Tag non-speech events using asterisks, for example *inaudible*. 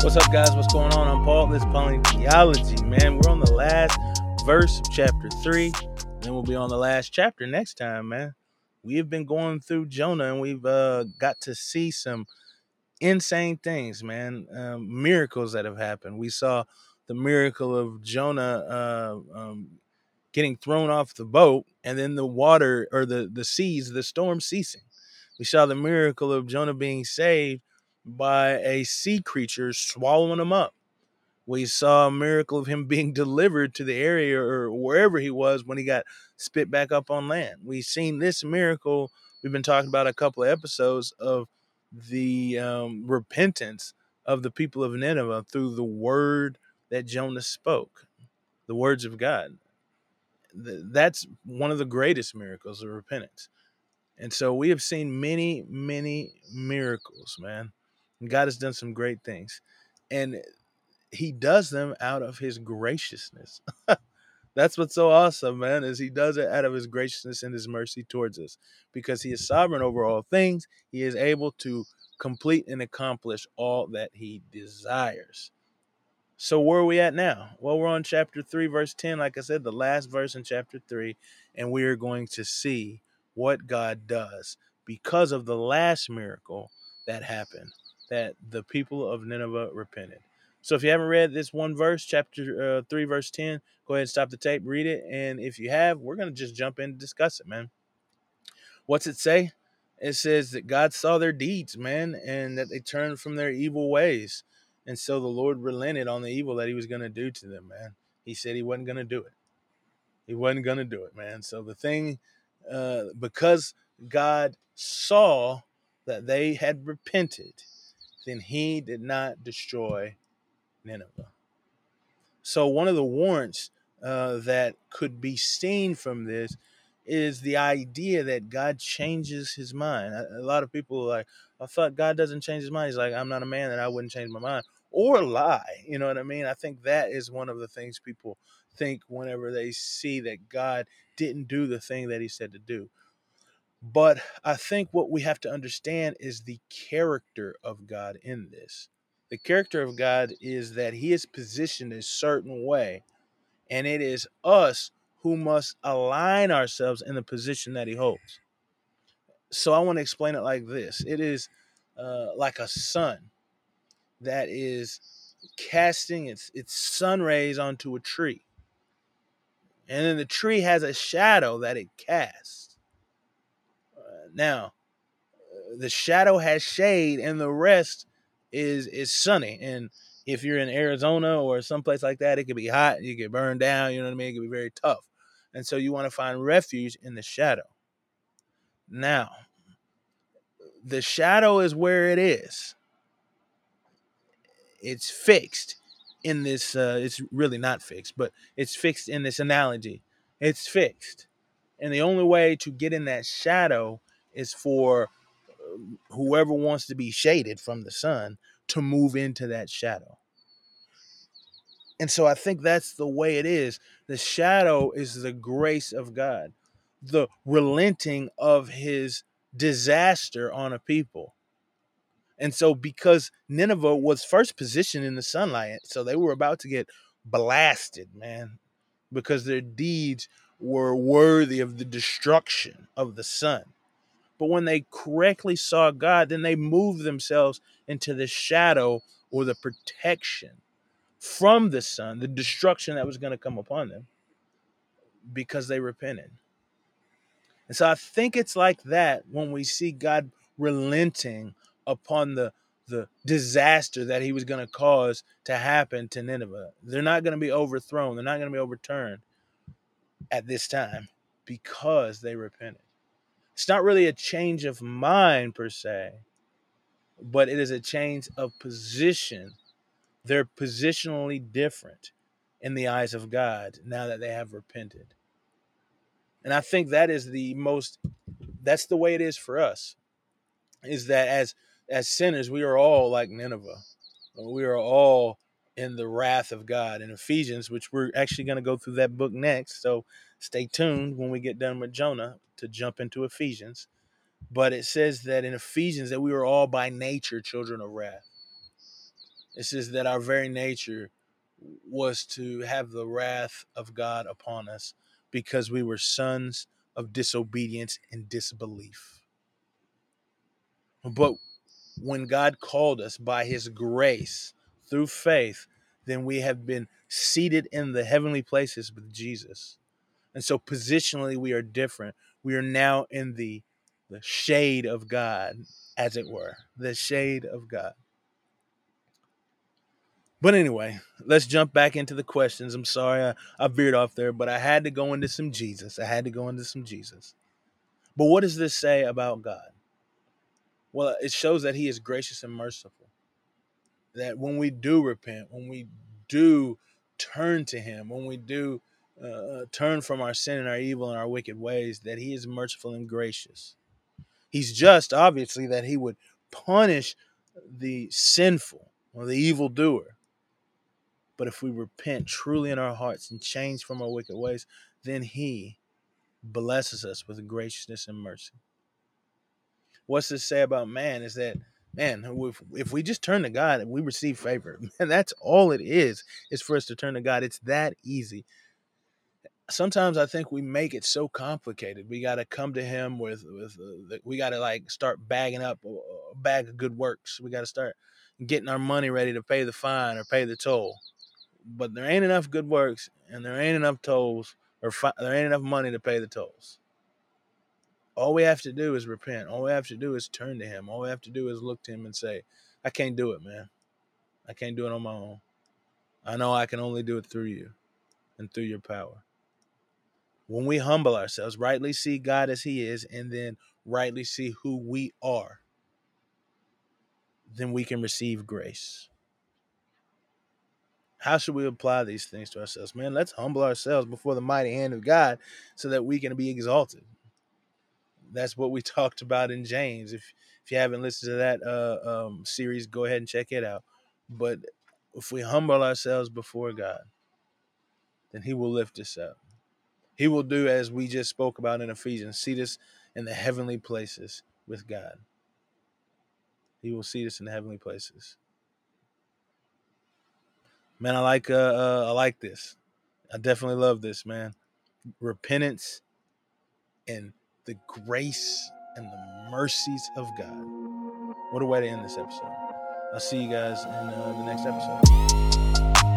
What's up, guys? What's going on? I'm Paul. This is Pauline Theology, man. We're on the last verse of chapter three. Then we'll be on the last chapter next time, man. We have been going through Jonah and we've uh, got to see some insane things, man. Um, miracles that have happened. We saw the miracle of Jonah uh, um, getting thrown off the boat and then the water or the, the seas, the storm ceasing. We saw the miracle of Jonah being saved by a sea creature swallowing him up. We saw a miracle of him *laughs* being delivered to the area or wherever he was when he got spit back up on land. We've seen this miracle. We've been talking about a couple of episodes of the um, repentance of the people of Nineveh through the word that Jonah spoke, the words of God. That's one of the greatest miracles of repentance. And so we have seen many, many miracles, man. God has done some great things. And he does them out of his graciousness. *laughs* That's what's so awesome, man, is he does it out of his graciousness and his mercy towards us. Because he is sovereign over all things, he is able to complete and accomplish all that he desires. So where are we at now? Well, we're on chapter 3, verse 10. Like I said, the last verse in chapter 3, and we are going to see what God does because of the last miracle that happened, that the people of Nineveh repented. So if you haven't read this one verse, chapter uh, 3, verse 10, go ahead and stop the tape, read it. And if you have, we're going to just jump in and discuss it, man. What's it say? It says that God saw their deeds, man, and that they turned from their evil ways. And so the Lord relented on the evil that he was going to do to them, man. He said he wasn't going to do it. He wasn't going to do it, man. So the thing, uh, because God saw that they had repented, then he did not destroy Nineveh. So, one of the warrants uh, that could be seen from this is the idea that God changes his mind. A, a lot of people are like, I thought God doesn't change his mind. He's like, I'm not a man that I wouldn't change my mind or lie. You know what I mean? I think that is one of the things people think whenever they see that God didn't do the thing that he said to do. But I think what we have to understand is the character of God in this. The character of God is that He is positioned a certain way, and it is us who must align ourselves in the position that He holds. So I want to explain it like this it is uh, like a sun that is casting its, its sun rays onto a tree. And then the tree has a shadow that it casts. Now, the shadow has shade, and the rest is is sunny. And if you're in Arizona or someplace like that, it could be hot. You get burned down. You know what I mean? It can be very tough. And so you want to find refuge in the shadow. Now, the shadow is where it is. It's fixed in this. Uh, it's really not fixed, but it's fixed in this analogy. It's fixed, and the only way to get in that shadow is for um, whoever wants to be shaded from the sun to move into that shadow. And so I think that's the way it is. The shadow is the grace of God, the relenting of his disaster on a people. And so, because Nineveh was first positioned in the sunlight, so they were about to get blasted, man, because their deeds were worthy of the destruction of the sun. But when they correctly saw God, then they moved themselves into the shadow or the protection from the sun, the destruction that was going to come upon them because they repented. And so I think it's like that when we see God relenting upon the the disaster that he was going to cause to happen to Nineveh. They're not going to be overthrown. They're not going to be overturned at this time because they repented. It's not really a change of mind per se, but it is a change of position. They're positionally different in the eyes of God now that they have repented. And I think that is the most that's the way it is for us. Is that as as sinners, we are all like Nineveh. We are all in the wrath of God in Ephesians, which we're actually going to go through that book next. So stay tuned when we get done with Jonah to jump into Ephesians. But it says that in Ephesians that we were all by nature children of wrath. It says that our very nature was to have the wrath of God upon us because we were sons of disobedience and disbelief. But when God called us by his grace through faith, then we have been seated in the heavenly places with Jesus. And so positionally we are different. We are now in the the shade of God, as it were. The shade of God. But anyway, let's jump back into the questions. I'm sorry I, I veered off there, but I had to go into some Jesus. I had to go into some Jesus. But what does this say about God? Well, it shows that he is gracious and merciful. That when we do repent, when we do turn to him, when we do uh, uh, turn from our sin and our evil and our wicked ways, that he is merciful and gracious. He's just, obviously, that he would punish the sinful or the evildoer. But if we repent truly in our hearts and change from our wicked ways, then he blesses us with graciousness and mercy. What's this say about man is that man, if, if we just turn to God and we receive favor, *laughs* and that's all it is, is for us to turn to God. It's that easy sometimes I think we make it so complicated. We got to come to him with with uh, we got to like start bagging up a bag of good works. We got to start getting our money ready to pay the fine or pay the toll. But there ain't enough good works and there ain't enough tolls or fi- there ain't enough money to pay the tolls. All we have to do is repent. All we have to do is turn to him. All we have to do is look to him and say, I can't do it, man. I can't do it on my own. I know I can only do it through you and through your power when we humble ourselves, rightly see God as He is, and then rightly see who we are, then we can receive grace. How should we apply these things to ourselves? Man, let's humble ourselves before the mighty hand of God so that we can be exalted. That's what we *laughs* talked about in James. If if you haven't listened to that uh, um, series, go ahead and check it out. But if we humble ourselves before God, then He will lift us up. He will do as we just spoke about in Ephesians, seat us in the heavenly places with God. He will seat us in the heavenly places. Man, I like uh, uh I like this. I definitely love this, man. Repentance and the grace and the mercies of God. What a way to end this episode. I'll see you guys in uh, the next episode.